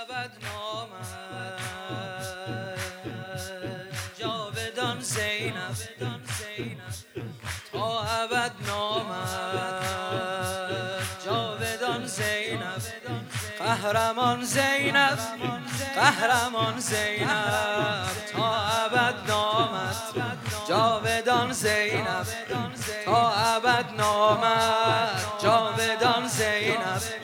ابد نامد جاودان زینب تا ابد نامد جاودان زینب قهرمان زینب قهرمان زینب. تا ابد نامد جاودان زینب تا ابد نامد جاودان زینب.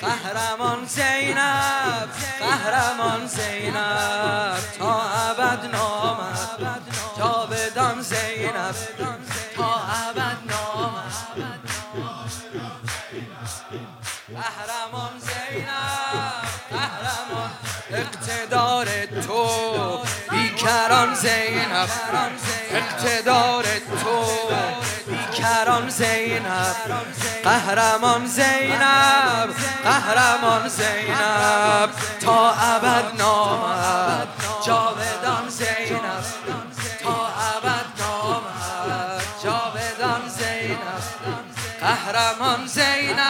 قهرمان زینب قهرمان زینب. تا ابد نامد جاودان زینب. تا ابد نامد قهرمان زینب قهرمان. اقتدار تو بیکران زینب. اقتدار تو بیکران زینب قهرمان زینب قهرمان زینب. تا ابد نامد جاودان زینب. تا ابد نامد جاودان زینب. قهرمان زینب.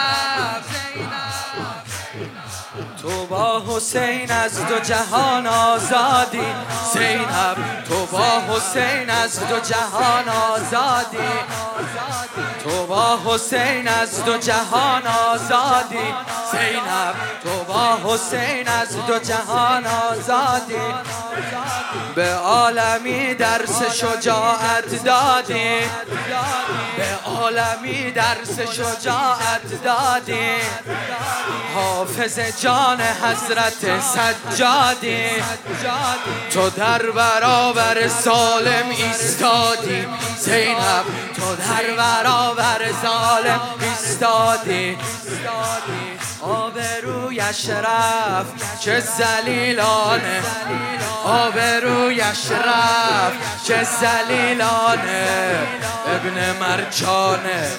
تو با حسین از دو جهان آزادی. زینب تو با حسین از دو جهان آزادی. تو با حسین از دو جهان آزادی. زینب تو با حسین از دو جهان آزادی. به عالمی درس شجاعت دادی. به عالمی درس شجاعت دادی. حافظ جان حضرت سجادی. تو در برابر ظالم ایستادی. زینب تو در برابر ظالم ایستادی. آبرویش رفت چه زلیلانه. آبرویش رفت چه زلیلانه. ابن مرجانه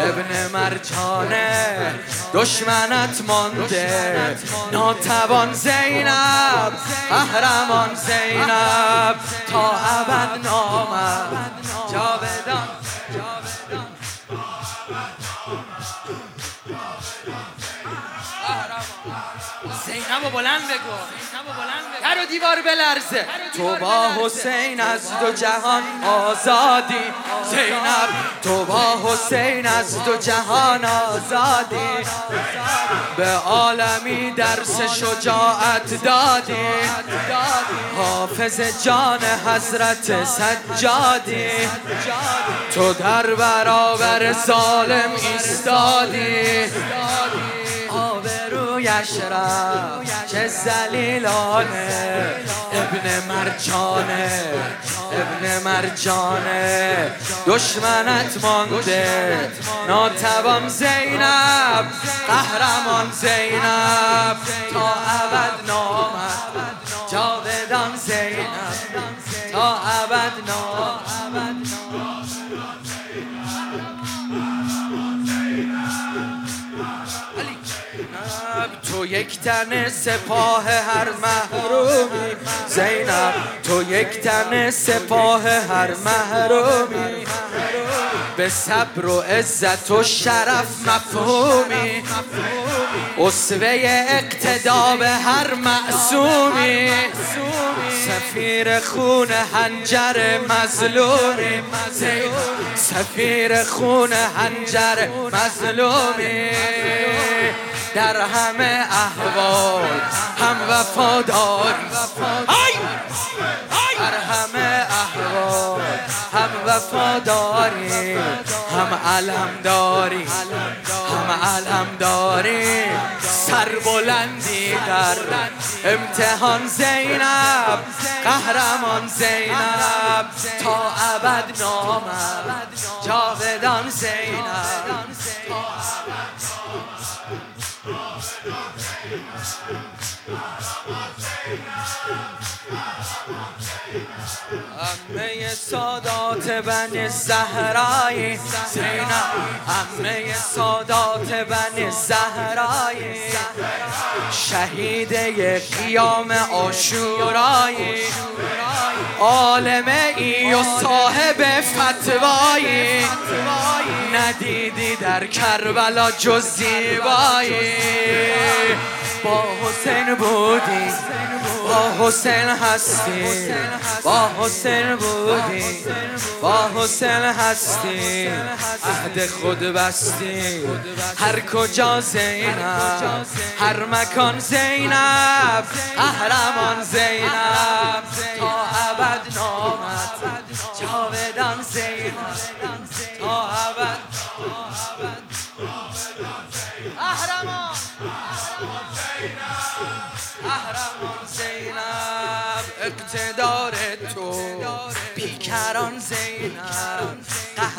ابن مرجانه. دشمنت مانده. ناتوان زینب قهرمان زینب. تا ابد نامد. جاودان زینب بلند بگو. در و دیوار بلرزه. تو با حسین از دو جهان آزادی. زینب تو با حسین از دو جهان آزادی. به عالمی درس شجاعت دادی. حافظ جان حضرت سجادی. تو در برابر ظالم ایستادی. رفت چه زلیلانه ابن مرجانه ابن مرجانه. دشمنت مانده ناتوان زینب قهرمان زینب. تا ابد نامد جاودان زینب. تا ابد نامد. تو یک تن سپاه هر محرومی. زینب تو یک تن سپاه هر محرومی. به صبر و عزت و شرف مفهومی. اصوه اقتدا به هر معصومی. سفیر خون هنجر مظلومی. سفیر خون هنجر مظلومی. در همه احوال هم وفاداری در همه احوال هم وفاداری هم علم داری هم علم داری سر بلندی در امتحان زینب قهرمان زینب تا ابد نامد جاودان زینب. همه سادات بن زهرایی زینب همه سادات بن زهرایی شهیده قیام آشورایی عالم ای و صاحب فتوایی ندیدی در کربلا جز زیبایی. با حسین بودی. با حسین هستی. با حسین بودی. با حسین هستی. عهد خود بستی. هر کجا زینب. هر مکان زینب. قهرمان زینب. تا ابد نامت. جاودان زینب.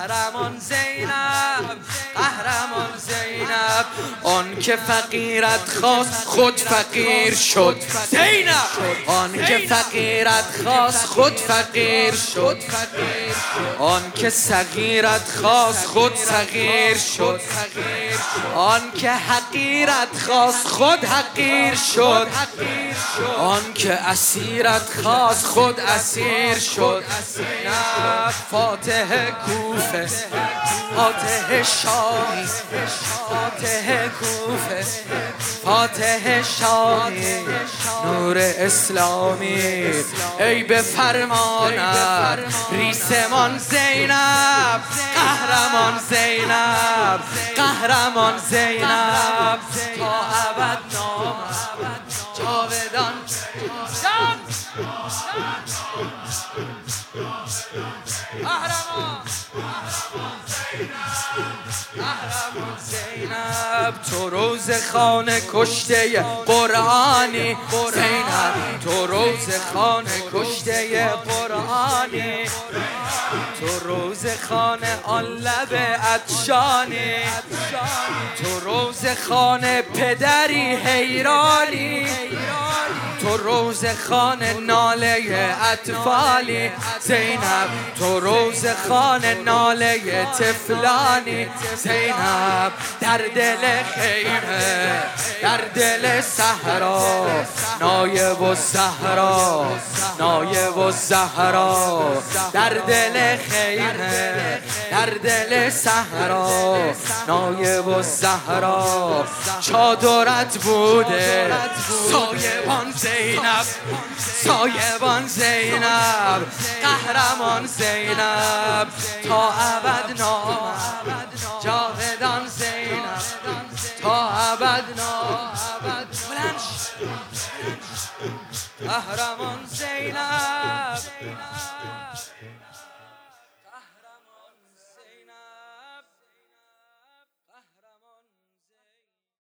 قهرمان زینب قهرمان زینب. آن که فقیرت خواست خود فقیر شد. زینب آن که فقیرت خواست خود فقیر شد. آن که صغیرت خواست خود صغیر شد. آن که حقیرت خواست خود حقیر شد. آن که اسیرت خواست خود اسیر شد. فاتح کوفه فاتح شاهی فاتح کوفه فاتح شاهی نور اسلامی. ای به فرمانت ریسمان زینب قهرمان زینب قهرمان زینب. تا ابد نام جاودان. زینب تو روز خانه کشته قرآنی. زینب تو روز خانه کشته قرآنی. تو روز خانه آن لب عطشانی. تو روز خانه پدری حیرانی. تو روز خانه ناله اطفالی. زینب تو روز خانه ناله تفلانی زینب در دل خیمه در دل صحرا. نایب و زهرا نایب و زهرا در دل خیمه در دل صحرا نایب و زهرا چادرت بوده. سایبان زینب سایبان زینب قهرمان زینب تا ابد نام جاودان زینب تا ابد نام قهرمان زینب.